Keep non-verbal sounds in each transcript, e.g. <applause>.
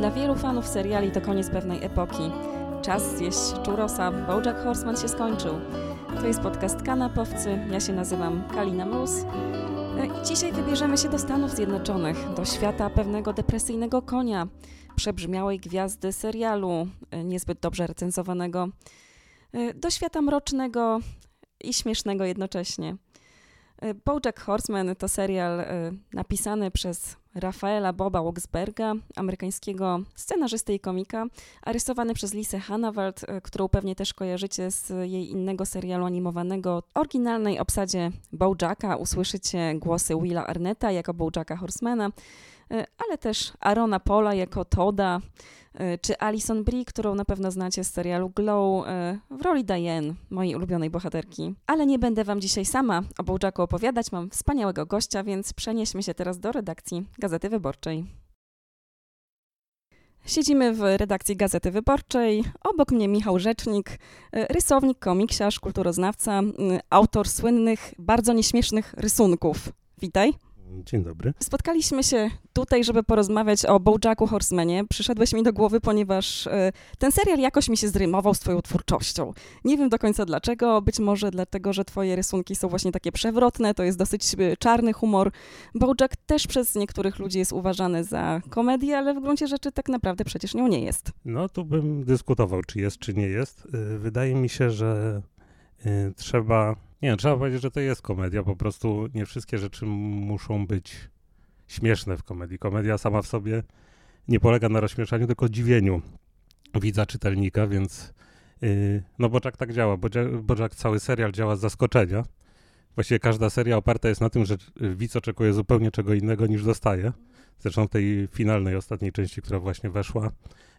Dla wielu fanów seriali to koniec pewnej epoki. Czas zjeść czurosa, Bojack Horseman się skończył. To jest podcast Kanapowcy, ja się nazywam Kalina Mróz. E, dzisiaj wybierzemy się do Stanów Zjednoczonych, do świata pewnego depresyjnego konia, przebrzmiałej gwiazdy serialu, e, niezbyt dobrze recenzowanego, e, do świata mrocznego i śmiesznego jednocześnie. E, Bojack Horseman to serial e, napisany przez Rafaela Boba Wuxberga, amerykańskiego scenarzysty i komika, a rysowany przez Lisę Hannawald, e, którą pewnie też kojarzycie z jej innego serialu animowanego. W oryginalnej obsadzie Bojacka usłyszycie głosy Willa Arnetta jako Bojacka Horsemana, ale też Arona Pola jako Toda, e, czy Alison Brie, którą na pewno znacie z serialu Glow, e, w roli Diane, mojej ulubionej bohaterki. Ale nie będę wam dzisiaj sama o Bojacku opowiadać, mam wspaniałego gościa, więc przenieśmy się teraz do redakcji Gazety Wyborczej. Siedzimy w redakcji Gazety Wyborczej. Obok mnie Michał Rzecznik, e, rysownik, komiksiarz, kulturoznawca, autor słynnych, bardzo nieśmiesznych rysunków. Witaj. Dzień dobry. Spotkaliśmy się tutaj, żeby porozmawiać o Bojacku Horsemanie. Przyszedłeś mi do głowy, ponieważ e, ten serial jakoś mi się zrymował z twoją twórczością. Nie wiem do końca dlaczego, być może dlatego, że twoje rysunki są właśnie takie przewrotne, to jest dosyć e, czarny humor. Bojack też przez niektórych ludzi jest uważany za komedię, ale w gruncie rzeczy tak naprawdę przecież nią nie jest. No tu bym dyskutował, czy jest, czy nie jest. Y, Wydaje mi się, że trzeba. Nie, trzeba powiedzieć, że to jest komedia. Po prostu nie wszystkie rzeczy muszą być śmieszne w komedii. Komedia sama w sobie nie polega na rozśmieszaniu, tylko dziwieniu widza, czytelnika, więc y, no Bojack tak działa. Bojack cały serial działa z zaskoczenia. Właściwie każda seria oparta jest na tym, że widz oczekuje zupełnie czego innego niż dostaje. Zresztą w tej finalnej, ostatniej części, która właśnie weszła,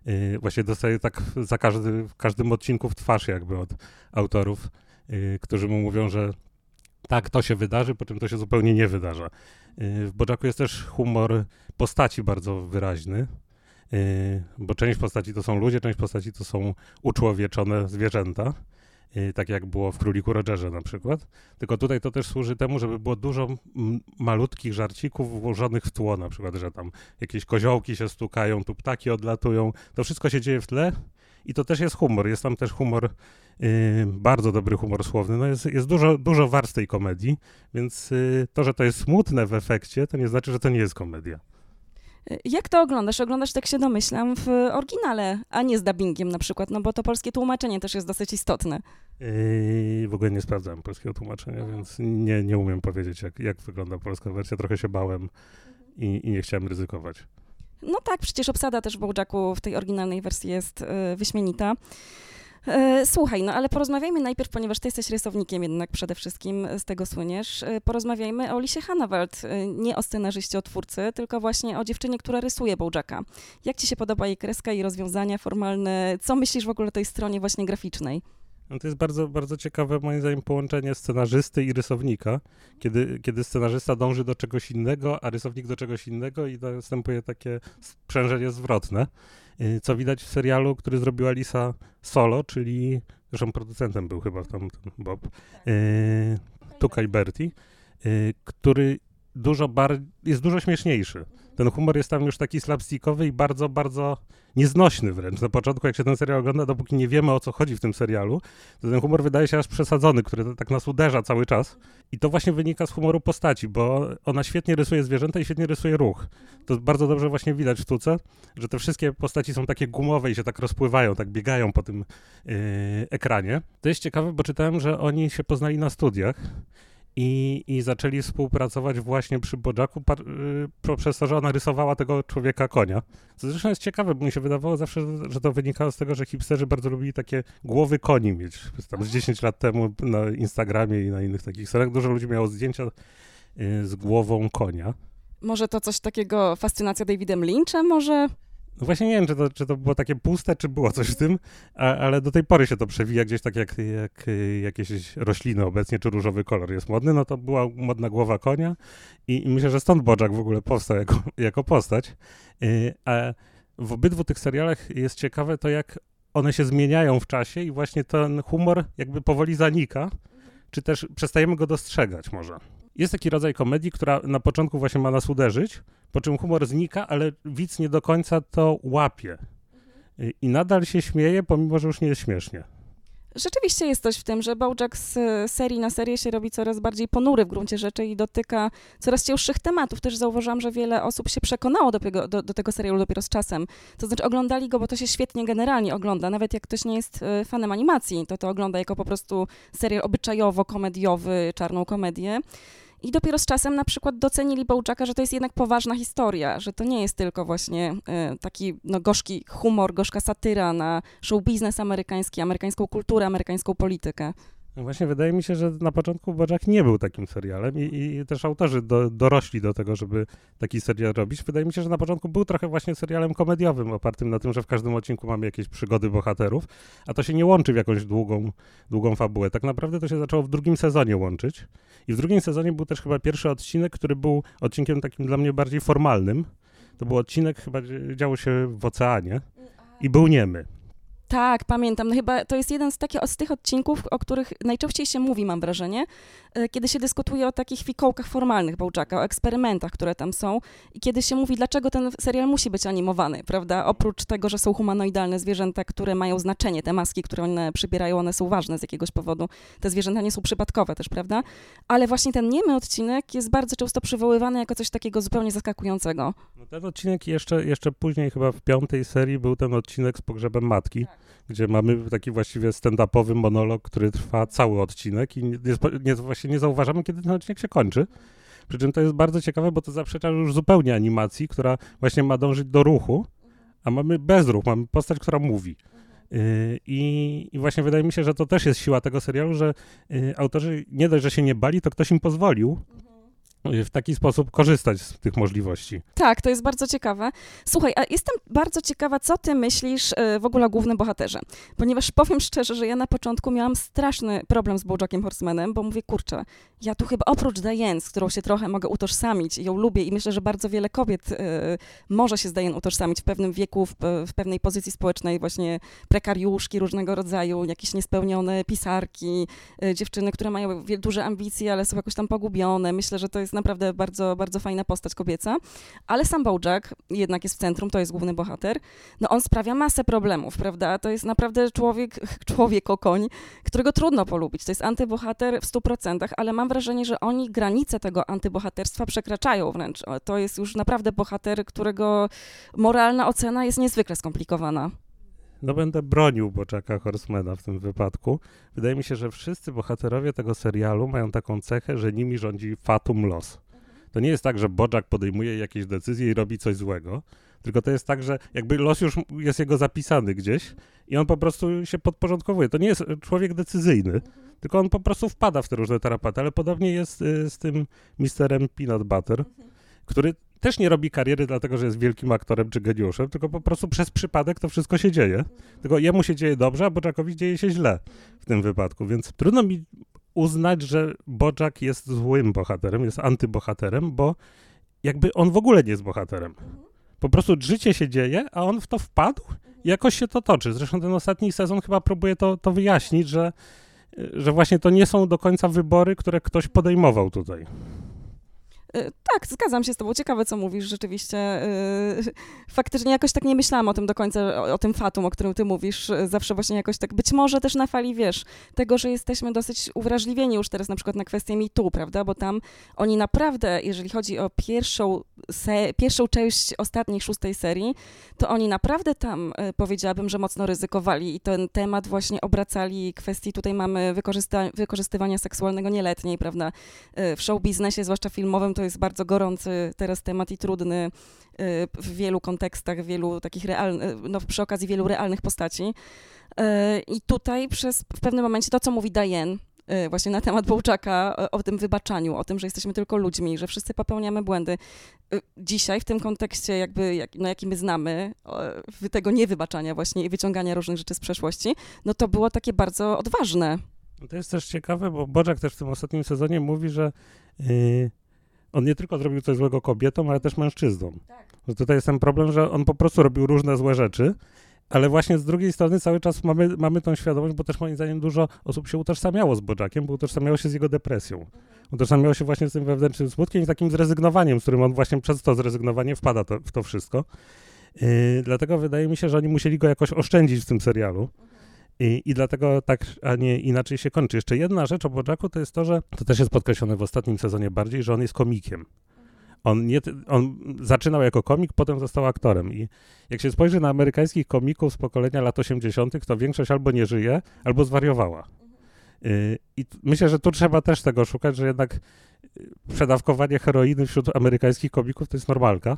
yy, właśnie dostaje tak za każdy, w każdym odcinku w twarz jakby od autorów, którzy mu mówią, że tak, to się wydarzy, po czym to się zupełnie nie wydarza. Yy, w Bojacku jest też humor postaci bardzo wyraźny, yy, bo część postaci to są ludzie, część postaci to są uczłowieczone zwierzęta. Tak jak było w Króliku Rogerze na przykład. Tylko tutaj to też służy temu, żeby było dużo malutkich żarcików włożonych w tło, na przykład, że tam jakieś koziołki się stukają, tu ptaki odlatują. To wszystko się dzieje w tle i to też jest humor. Jest tam też humor, yy, bardzo dobry humor słowny. No jest, jest dużo, dużo warstw tej komedii, więc yy, to, że to jest smutne w efekcie, to nie znaczy, że to nie jest komedia. E, Jak to oglądasz? Oglądasz, tak się domyślam, w oryginale, a nie z dubbingiem na przykład, no bo to polskie tłumaczenie też jest dosyć istotne. Yy, w ogóle nie sprawdzałem polskiego tłumaczenia, więc nie, nie umiem powiedzieć, jak, jak wygląda polska wersja. Trochę się bałem i, i nie chciałem ryzykować. No tak, przecież obsada też w Bojacku w tej oryginalnej wersji jest e, wyśmienita. E, Słuchaj, no ale porozmawiajmy najpierw, ponieważ ty jesteś rysownikiem jednak przede wszystkim, z tego słyniesz, e, porozmawiajmy o Lisie Hannawald, e, nie o scenarzyście, o twórcy, tylko właśnie o dziewczynie, która rysuje Bojacka. Jak ci się podoba jej kreska i rozwiązania formalne? Co myślisz w ogóle o tej stronie właśnie graficznej? No to jest bardzo, bardzo ciekawe, moim zdaniem, połączenie scenarzysty i rysownika, kiedy, kiedy scenarzysta dąży do czegoś innego, a rysownik do czegoś innego i następuje takie sprzężenie zwrotne, yy, co widać w serialu, który zrobiła Lisa Solo, czyli, zresztą producentem był chyba tam Bob, yy, Tukaj Berti, yy, który dużo bar- jest dużo śmieszniejszy. Ten humor jest tam już taki slapstickowy i bardzo, bardzo nieznośny wręcz. Na początku, jak się ten serial ogląda, dopóki nie wiemy o co chodzi w tym serialu, to ten humor wydaje się aż przesadzony, który tak nas uderza cały czas. I to właśnie wynika z humoru postaci, bo ona świetnie rysuje zwierzęta i świetnie rysuje ruch. To bardzo dobrze właśnie widać w sztuce, że te wszystkie postaci są takie gumowe i się tak rozpływają, tak biegają po tym yy, ekranie. To jest ciekawe, bo czytałem, że oni się poznali na studiach i, i zaczęli współpracować właśnie przy Bojacku par, y, poprzez to, że ona rysowała tego człowieka konia. Co zresztą jest ciekawe, bo mi się wydawało zawsze, że to wynikało z tego, że hipsterzy bardzo lubili takie głowy koni mieć. Tam z 10 lat temu na Instagramie i na innych takich stronach dużo ludzi miało zdjęcia y, z głową konia. Może to coś takiego, fascynacja Davidem Lynchem może? No właśnie nie wiem, czy to, czy to było takie puste, czy było coś w tym, a, ale do tej pory się to przewija gdzieś tak jak, jak jakieś rośliny obecnie, czy różowy kolor jest modny, no to była modna głowa konia i, i myślę, że stąd Bojack w ogóle powstał jako, jako postać. Y, a w obydwu tych serialach jest ciekawe to, jak one się zmieniają w czasie i właśnie ten humor jakby powoli zanika, czy też przestajemy go dostrzegać może. Jest taki rodzaj komedii, która na początku właśnie ma nas uderzyć, po czym humor znika, ale widz nie do końca to łapie. I nadal się śmieje, pomimo że już nie jest śmiesznie. Rzeczywiście jest coś w tym, że Bojack z serii na serię się robi coraz bardziej ponury w gruncie rzeczy i dotyka coraz cięższych tematów. Też zauważyłam, że wiele osób się przekonało do tego, do, do tego serialu dopiero z czasem. To znaczy oglądali go, bo to się świetnie generalnie ogląda. Nawet jak ktoś nie jest e, fanem animacji, to to ogląda jako po prostu serial obyczajowo-komediowy, czarną komedię. I dopiero z czasem na przykład docenili Bojacka, że to jest jednak poważna historia, że to nie jest tylko właśnie y, taki no, gorzki humor, gorzka satyra na show biznes amerykański, amerykańską kulturę, amerykańską politykę. No właśnie wydaje mi się, że na początku Bojack nie był takim serialem i, i też autorzy do, dorośli do tego, żeby taki serial robić. Wydaje mi się, że na początku był trochę właśnie serialem komediowym, opartym na tym, że w każdym odcinku mamy jakieś przygody bohaterów, a to się nie łączy w jakąś długą, długą fabułę. Tak naprawdę to się zaczęło w drugim sezonie łączyć i w drugim sezonie był też chyba pierwszy odcinek, który był odcinkiem takim dla mnie bardziej formalnym. To był odcinek chyba działo się w oceanie i był niemy. Tak, pamiętam. No chyba to jest jeden z, takich, z tych odcinków, o których najczęściej się mówi, mam wrażenie, e, kiedy się dyskutuje o takich fikołkach formalnych Bojacka, o eksperymentach, które tam są i kiedy się mówi, dlaczego ten serial musi być animowany, prawda? Oprócz tego, że są humanoidalne zwierzęta, które mają znaczenie, te maski, które one przybierają, one są ważne z jakiegoś powodu. Te zwierzęta nie są przypadkowe też, prawda? Ale właśnie ten niemy odcinek jest bardzo często przywoływany jako coś takiego zupełnie zaskakującego. No ten odcinek jeszcze, jeszcze później, chyba w piątej serii, był ten odcinek z pogrzebem matki. Tak gdzie mamy taki właściwie stand-upowy monolog, który trwa cały odcinek i nie, nie, właśnie nie zauważamy, kiedy ten odcinek się kończy. Przy czym to jest bardzo ciekawe, bo to zaprzecza już zupełnie animacji, która właśnie ma dążyć do ruchu, a mamy bezruch, mamy postać, która mówi. Yy, I, właśnie wydaje mi się, że to też jest siła tego serialu, że yy, autorzy nie dość, że się nie bali, to ktoś im pozwolił w taki sposób korzystać z tych możliwości. Tak, to jest bardzo ciekawe. Słuchaj, a jestem bardzo ciekawa, co ty myślisz e, w ogóle o głównym bohaterze, ponieważ powiem szczerze, że ja na początku miałam straszny problem z Bojackiem Horsemanem, bo mówię, kurczę, ja tu chyba oprócz Diane, z którą się trochę mogę utożsamić i ją lubię i myślę, że bardzo wiele kobiet y, może się z Diane utożsamić w pewnym wieku, w, w, pewnej pozycji społecznej, właśnie prekariuszki różnego rodzaju, jakieś niespełnione pisarki, y, dziewczyny, które mają duże ambicje, ale są jakoś tam pogubione. Myślę, że to jest naprawdę bardzo, bardzo fajna postać kobieca, ale sam Bojack jednak jest w centrum, to jest główny bohater. No on sprawia masę problemów, prawda? To jest naprawdę człowiek, <laughs> człowiek o koń, którego trudno polubić. To jest antybohater w 100%, ale mam wrażenie, że oni granice tego antybohaterstwa przekraczają wręcz. To jest już naprawdę bohater, którego moralna ocena jest niezwykle skomplikowana. No będę bronił Boczaka Horsemana w tym wypadku. Wydaje mi się, że wszyscy bohaterowie tego serialu mają taką cechę, że nimi rządzi fatum los. To nie jest tak, że Bojack podejmuje jakieś decyzje i robi coś złego, tylko to jest tak, że jakby los już jest jego zapisany gdzieś i on po prostu się podporządkowuje. To nie jest człowiek decyzyjny, tylko on po prostu wpada w te różne tarapaty, ale podobnie jest y, z tym misterem Peanut Butter, który też nie robi kariery dlatego, że jest wielkim aktorem czy geniuszem, tylko po prostu przez przypadek to wszystko się dzieje. Tylko jemu się dzieje dobrze, a Bojackowi dzieje się źle w tym wypadku, więc trudno mi uznać, że Bojack jest złym bohaterem, jest antybohaterem, bo jakby on w ogóle nie jest bohaterem. Po prostu życie się dzieje, a on w to wpadł i jakoś się to toczy. Zresztą ten ostatni sezon chyba próbuje to, to wyjaśnić, że, że właśnie to nie są do końca wybory, które ktoś podejmował tutaj. Y, tak, zgadzam się z tobą. Ciekawe, co mówisz rzeczywiście. Y, <laughs> faktycznie jakoś tak nie myślałam o tym do końca, o, o, tym fatum, o którym ty mówisz. Zawsze właśnie jakoś tak, być może też na fali, wiesz, tego, że jesteśmy dosyć uwrażliwieni już teraz na przykład na kwestię MeToo, prawda? Bo tam oni naprawdę, jeżeli chodzi o pierwszą, se, pierwszą część ostatniej, szóstej serii, to oni naprawdę tam, powiedziałabym, że mocno ryzykowali i ten temat właśnie obracali kwestii, tutaj mamy wykorzysta- wykorzystywania seksualnego nieletniej, prawda? W show biznesie, zwłaszcza filmowym, to to jest bardzo gorący teraz temat i trudny y, w wielu kontekstach, wielu takich realnych, no przy okazji wielu realnych postaci. Y, I tutaj przez, w pewnym momencie to, co mówi Diane, y, właśnie na temat Bołczaka, o tym wybaczaniu, o tym, że jesteśmy tylko ludźmi, że wszyscy popełniamy błędy. Dzisiaj w tym kontekście, jakby, jak, no, jaki my znamy, tego niewybaczania właśnie i wyciągania różnych rzeczy z przeszłości, no to było takie bardzo odważne. To jest też ciekawe, bo Bożak też w tym ostatnim sezonie mówi, że yy, on nie tylko zrobił coś złego kobietom, ale też mężczyznom. Tak. Że tutaj jest ten problem, że on po prostu robił różne złe rzeczy, ale właśnie z drugiej strony cały czas mamy, mamy tą świadomość, bo też moim zdaniem dużo osób się utożsamiało z Bojackiem, bo utożsamiało się z jego depresją. Utożsamiało się właśnie z tym wewnętrznym smutkiem i takim zrezygnowaniem, z którym on właśnie przez to zrezygnowanie wpada to, w to wszystko. Yy, dlatego wydaje mi się, że oni musieli go jakoś oszczędzić w tym serialu. I, I dlatego tak, a nie inaczej się kończy. Jeszcze jedna rzecz o Bojacku to jest to, że to też jest podkreślone w ostatnim sezonie bardziej, że on jest komikiem. On, nie, on zaczynał jako komik, potem został aktorem. I jak się spojrzy na amerykańskich komików z pokolenia lat 80., to większość albo nie żyje, albo zwariowała. Y, I myślę, że tu trzeba też tego szukać, że jednak przedawkowanie heroiny wśród amerykańskich komików to jest normalka.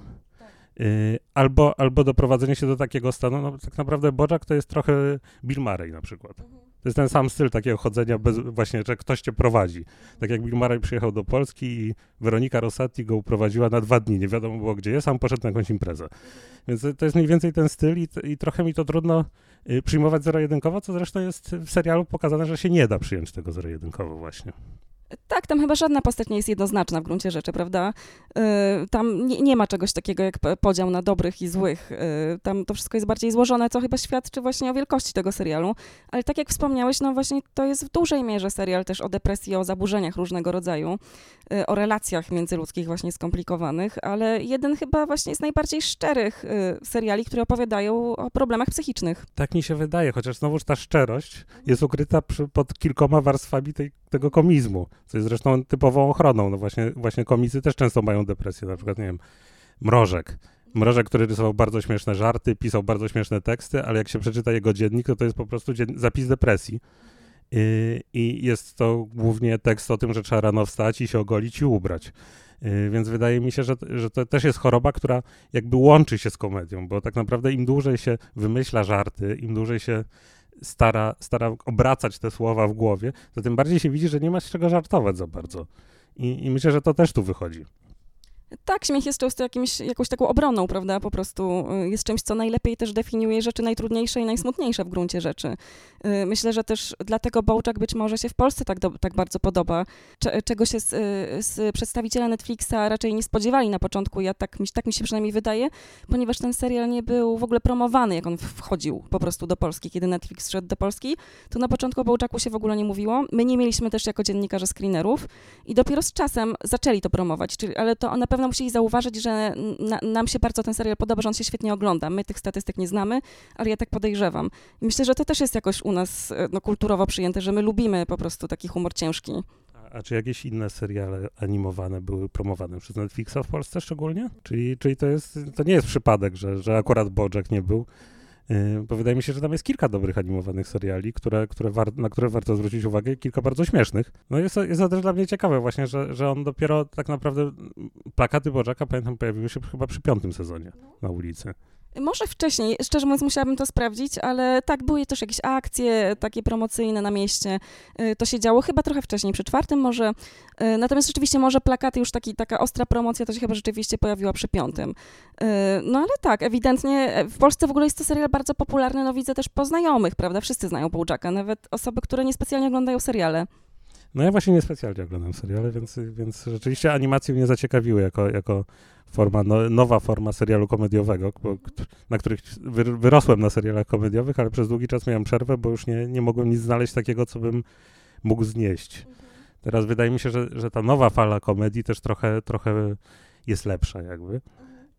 Y, albo, albo doprowadzenie się do takiego stanu, no tak naprawdę Bojack to jest trochę Bill Murray na przykład. To jest ten sam styl takiego chodzenia, bez, właśnie, że ktoś cię prowadzi. Tak jak Bill Murray przyjechał do Polski i Weronika Rosati go uprowadziła na dwa dni, nie wiadomo było gdzie jest, on poszedł na jakąś imprezę. Więc to jest mniej więcej ten styl i, i trochę mi to trudno y, przyjmować zero-jedynkowo, co zresztą jest w serialu pokazane, że się nie da przyjąć tego zero-jedynkowo właśnie. Tak, tam chyba żadna postać nie jest jednoznaczna w gruncie rzeczy, prawda? Yy, tam nie, nie, ma czegoś takiego jak podział na dobrych i złych. Yy, tam to wszystko jest bardziej złożone, co chyba świadczy właśnie o wielkości tego serialu. Ale tak jak wspomniałeś, no właśnie to jest w dużej mierze serial też o depresji, o zaburzeniach różnego rodzaju, yy, o relacjach międzyludzkich właśnie skomplikowanych, ale jeden chyba właśnie z najbardziej szczerych seriali, które opowiadają o problemach psychicznych. Tak mi się wydaje, chociaż znowuż ta szczerość jest ukryta przy, pod kilkoma warstwami tej, tego komizmu co jest zresztą typową ochroną. No właśnie, właśnie komicy też często mają depresję, na przykład, nie wiem, Mrożek. Mrożek, który rysował bardzo śmieszne żarty, pisał bardzo śmieszne teksty, ale jak się przeczyta jego dziennik, to to jest po prostu zapis depresji. I, jest to głównie tekst o tym, że trzeba rano wstać i się ogolić i ubrać. Więc wydaje mi się, że, że to też jest choroba, która jakby łączy się z komedią, bo tak naprawdę im dłużej się wymyśla żarty, im dłużej się stara, stara obracać te słowa w głowie, to tym bardziej się widzi, że nie ma z czego żartować za bardzo. I, I myślę, że to też tu wychodzi. Tak, śmiech jest często jakimś, jakąś taką obroną, prawda? Po prostu y, jest czymś, co najlepiej też definiuje rzeczy najtrudniejsze i najsmutniejsze w gruncie rzeczy. Y, myślę, że też dlatego Bołczak być może się w Polsce tak, do, tak bardzo podoba, czego się z, z, przedstawiciele Netflixa raczej nie spodziewali na początku, ja tak, tak mi się przynajmniej wydaje, ponieważ ten serial nie był w ogóle promowany, jak on wchodził po prostu do Polski, kiedy Netflix szedł do Polski, to na początku o Bołczaku się w ogóle nie mówiło. My nie mieliśmy też jako dziennikarze screenerów i dopiero z czasem zaczęli to promować, czyli, ale to na pewno pewno musieli zauważyć, że na, nam się bardzo ten serial podoba, że on się świetnie ogląda. My tych statystyk nie znamy, ale ja tak podejrzewam. Myślę, że to też jest jakoś u nas e, no, kulturowo przyjęte, że my lubimy po prostu taki humor ciężki. A, czy jakieś inne seriale animowane były promowane przez Netflixa w Polsce szczególnie? Czyli, czyli to, jest, to nie jest przypadek, że, że akurat Bojack nie był bo wydaje mi się, że tam jest kilka dobrych animowanych seriali, które, które war, na które warto zwrócić uwagę kilka bardzo śmiesznych. No jest jest to też dla mnie ciekawe właśnie, że, że on dopiero tak naprawdę, plakaty Bożaka, pamiętam, pojawiły się chyba przy piątym sezonie na ulicy. Może wcześniej, szczerze mówiąc, musiałabym to sprawdzić, ale tak, były też jakieś akcje takie promocyjne na mieście. Y, to się działo chyba trochę wcześniej, przy czwartym może. Y, natomiast rzeczywiście może plakaty, już taki, taka ostra promocja, to się chyba rzeczywiście pojawiła przy piątym. Y, no ale tak, ewidentnie w Polsce w ogóle jest to serial bardzo popularny, no widzę też po znajomych, prawda? Wszyscy znają Bołczaka, nawet osoby, które niespecjalnie oglądają seriale. No ja właśnie niespecjalnie oglądam seriale, więc, więc rzeczywiście animacje mnie zaciekawiły jako, jako forma, no, nowa forma serialu komediowego, na których wyrosłem na serialach komediowych, ale przez długi czas miałem przerwę, bo już nie, nie mogłem nic znaleźć takiego, co bym mógł znieść. Teraz wydaje mi się, że, że ta nowa fala komedii też trochę, trochę jest lepsza jakby.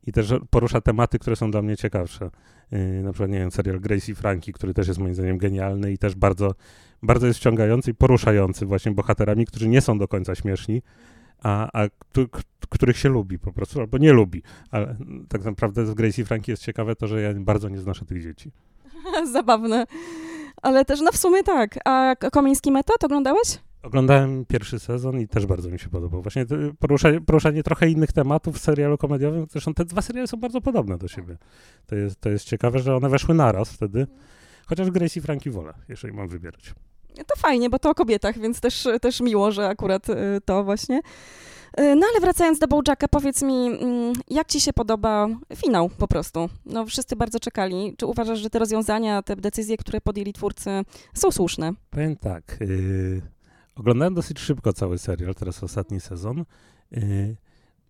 I też porusza tematy, które są dla mnie ciekawsze. Yy, na przykład, nie wiem, serial Gracie i Frankie, który też jest moim zdaniem genialny i też bardzo, bardzo jest wciągający i poruszający właśnie bohaterami, którzy nie są do końca śmieszni, a, a których się lubi po prostu, albo nie lubi. Ale tak naprawdę z Gracie i Frankie jest ciekawe to, że ja bardzo nie znoszę tych dzieci. <laughs> Zabawne. Ale też, no w sumie tak. A Komiński Metod oglądałeś? Oglądałem pierwszy sezon i też bardzo mi się podobał. Właśnie poruszanie, poruszanie trochę innych tematów w serialu komediowym. Zresztą te dwa seriale są bardzo podobne do siebie. To jest, to jest ciekawe, że one weszły naraz wtedy. Chociaż Gracie i Frankie wolę, jeżeli mam wybierać. To fajnie, bo to o kobietach, więc też, też miło, że akurat y, to właśnie. Y, no ale wracając do Bojacka, powiedz mi, mm, jak ci się podoba finał po prostu? No wszyscy bardzo czekali. Czy uważasz, że te rozwiązania, te decyzje, które podjęli twórcy są słuszne? Powiem tak, yy, oglądałem dosyć szybko cały serial, teraz ostatni sezon. Yy,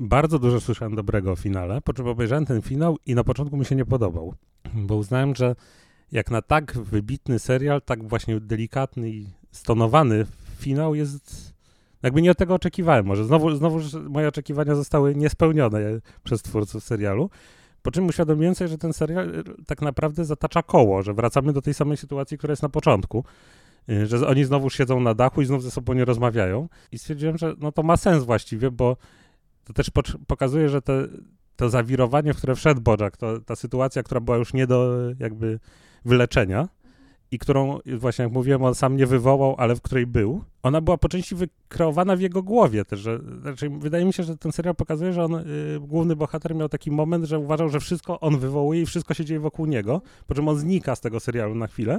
bardzo dużo słyszałem dobrego o finale, po czym obejrzałem ten finał i na początku mi się nie podobał, bo uznałem, że jak na tak wybitny serial, tak właśnie delikatny i stonowany finał jest... Jakby nie od tego oczekiwałem. Może znowu, znowu moje oczekiwania zostały niespełnione przez twórców serialu. Po czym uświadomiłem sobie, że ten serial tak naprawdę zatacza koło, że wracamy do tej samej sytuacji, która jest na początku. Y, że oni znowu siedzą na dachu i znów ze sobą nie rozmawiają. I stwierdziłem, że no to ma sens właściwie, bo to też pokazuje, że te, to zawirowanie, w które wszedł Bojack, to, ta sytuacja, która była już nie do jakby wyleczenia i którą właśnie jak mówiłem, on sam nie wywołał, ale w której był, ona była po części wykreowana w jego głowie też, że, znaczy wydaje mi się, że ten serial pokazuje, że on, y, główny bohater miał taki moment, że uważał, że wszystko on wywołuje i wszystko się dzieje wokół niego, po czym on znika z tego serialu na chwilę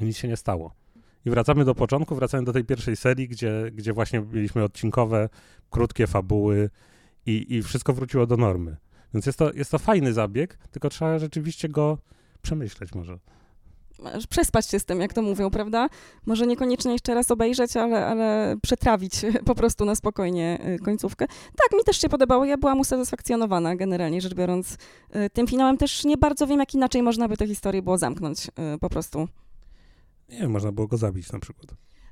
i nic się nie stało. I wracamy do początku, wracamy do tej pierwszej serii, gdzie, gdzie właśnie mieliśmy odcinkowe, krótkie fabuły i, i wszystko wróciło do normy. Więc jest to, jest to fajny zabieg, tylko trzeba rzeczywiście go przemyśleć może przespać się z tym, jak to mówią, prawda? Może niekoniecznie jeszcze raz obejrzeć, ale, ale przetrawić po prostu na spokojnie y, końcówkę. Tak, mi też się podobało, ja byłam usatysfakcjonowana generalnie rzecz biorąc y, tym finałem. Też nie bardzo wiem, jak inaczej można by tę historię było zamknąć y, po prostu. Nie wiem, można było go zabić na przykład.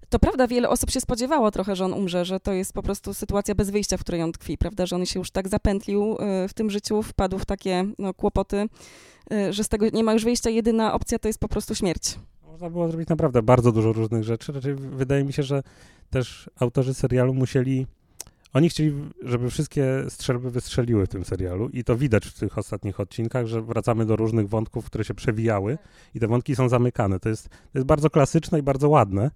To prawda, wiele osób się spodziewało trochę, że on umrze, że to jest po prostu sytuacja bez wyjścia, w której on tkwi, prawda, że on się już tak zapętlił w tym życiu, wpadł w takie no, kłopoty, Y, że z tego nie ma już wyjścia, jedyna opcja to jest po prostu śmierć. Można było zrobić naprawdę bardzo dużo różnych rzeczy. Raczej wydaje mi się, że też autorzy serialu musieli. Oni chcieli, żeby wszystkie strzelby wystrzeliły w tym serialu i to widać w tych ostatnich odcinkach, że wracamy do różnych wątków, które się przewijały i te wątki są zamykane. To jest, to jest bardzo klasyczne i bardzo ładne.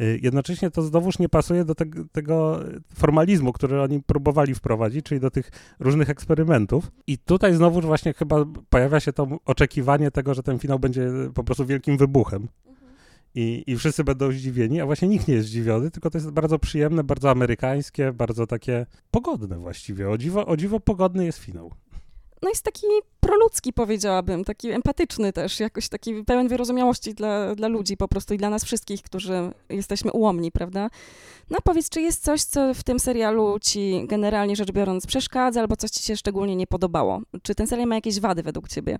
Y, jednocześnie to znowuż nie pasuje do te, tego formalizmu, który oni próbowali wprowadzić, czyli do tych różnych eksperymentów. I tutaj znowuż właśnie chyba pojawia się to oczekiwanie tego, że ten finał będzie po prostu wielkim wybuchem. I, I wszyscy będą zdziwieni, a właśnie nikt nie jest zdziwiony, tylko to jest bardzo przyjemne, bardzo amerykańskie, bardzo takie pogodne właściwie. O dziwo, o dziwo pogodny jest finał no jest taki proludzki, powiedziałabym, taki empatyczny też, jakoś taki pełen wyrozumiałości dla, dla ludzi po prostu i dla nas wszystkich, którzy jesteśmy ułomni, prawda? No powiedz, czy jest coś, co w tym serialu ci generalnie rzecz biorąc przeszkadza, albo coś ci się szczególnie nie podobało? Czy ten serial ma jakieś wady według ciebie?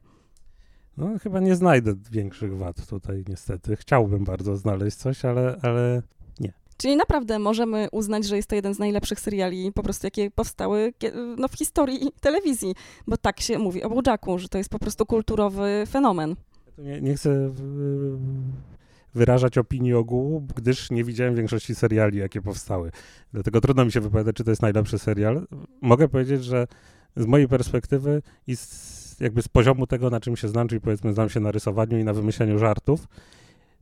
No chyba nie znajdę większych wad tutaj niestety. Chciałbym bardzo znaleźć coś, ale, ale Czyli naprawdę możemy uznać, że jest to jeden z najlepszych seriali po prostu, jakie powstały no, w historii telewizji, bo tak się mówi o Bojacku, że to jest po prostu kulturowy fenomen. Nie, nie chcę wyrażać opinii ogółu, gdyż nie widziałem większości seriali, jakie powstały. Dlatego trudno mi się wypowiadać, czy to jest najlepszy serial. Mogę powiedzieć, że z mojej perspektywy i z, jakby z poziomu tego, na czym się znam, czyli powiedzmy znam się na rysowaniu i na wymyślaniu żartów,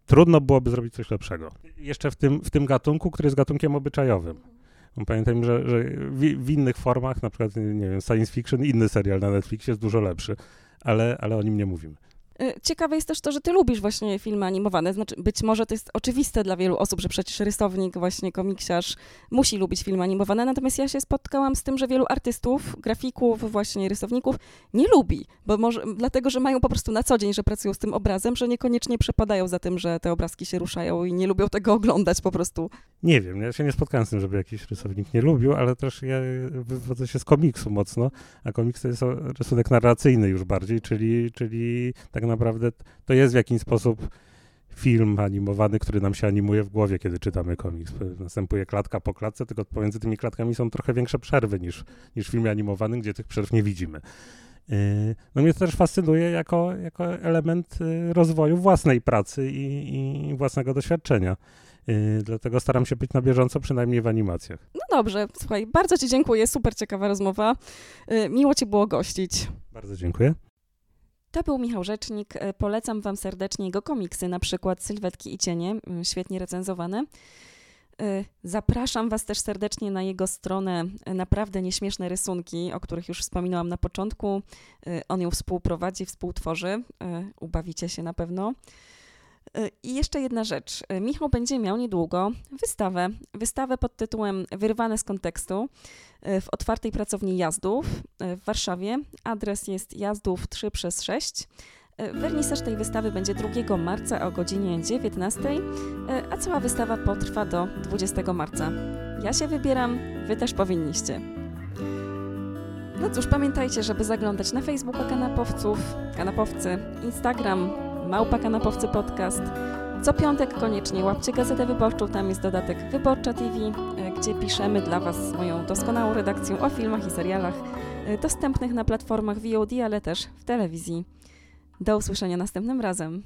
trudno byłoby zrobić coś lepszego. Jeszcze w tym, w tym gatunku, który jest gatunkiem obyczajowym. Pamiętajmy, że, że w, w, innych formach, na przykład, nie wiem, science fiction, inny serial na Netflixie jest dużo lepszy, ale, ale o nim nie mówimy. Y, ciekawe jest też to, że ty lubisz właśnie filmy animowane. Znaczy, być może to jest oczywiste dla wielu osób, że przecież rysownik, właśnie komiksiarz musi lubić filmy animowane, natomiast ja się spotkałam z tym, że wielu artystów, grafików, właśnie rysowników nie lubi, bo może dlatego, że mają po prostu na co dzień, że pracują z tym obrazem, że niekoniecznie przepadają za tym, że te obrazki się ruszają i nie lubią tego oglądać po prostu. Nie wiem, ja się nie spotkałem z tym, żeby jakiś rysownik nie lubił, ale też ja wywodzę się z komiksu mocno, a komiks to jest rysunek narracyjny już bardziej, czyli, czyli tak naprawdę to jest w jakiś sposób film animowany, który nam się animuje w głowie, kiedy czytamy komiks. Następuje klatka po klatce, tylko pomiędzy tymi klatkami są trochę większe przerwy niż, niż w filmie animowanym, gdzie tych przerw nie widzimy. Yy, no mnie to też fascynuje jako, jako element y, rozwoju własnej pracy i, i własnego doświadczenia. Yy, dlatego staram się być na bieżąco, przynajmniej w animacjach. No dobrze, słuchaj, bardzo Ci dziękuję, super ciekawa rozmowa. Yy, miło Ci było gościć. Bardzo dziękuję. To był Michał Rzecznik. E, polecam Wam serdecznie jego komiksy, na przykład Sylwetki i Cienie, świetnie recenzowane. Zapraszam Was też serdecznie na jego stronę Naprawdę Nieśmieszne Rysunki, o których już wspominałam na początku. On ją współprowadzi, współtworzy. Ubawicie się na pewno. I jeszcze jedna rzecz. Michał będzie miał niedługo wystawę. Wystawę pod tytułem Wyrwane z kontekstu w otwartej pracowni jazdów w Warszawie. Adres jest jazdów 3 przez 6. Wernisaż tej wystawy będzie 2 marca o godzinie 19, a cała wystawa potrwa do 20 marca. Ja się wybieram, wy też powinniście. No cóż, pamiętajcie, żeby zaglądać na Facebooka kanapowców, kanapowcy, Instagram, Małpa Kanapowcy Podcast. Co piątek koniecznie łapcie Gazetę Wyborczą, tam jest dodatek Wyborcza TV, e, gdzie piszemy dla Was moją doskonałą redakcją o filmach i serialach e, dostępnych na platformach VOD, ale też w telewizji. Do usłyszenia następnym razem.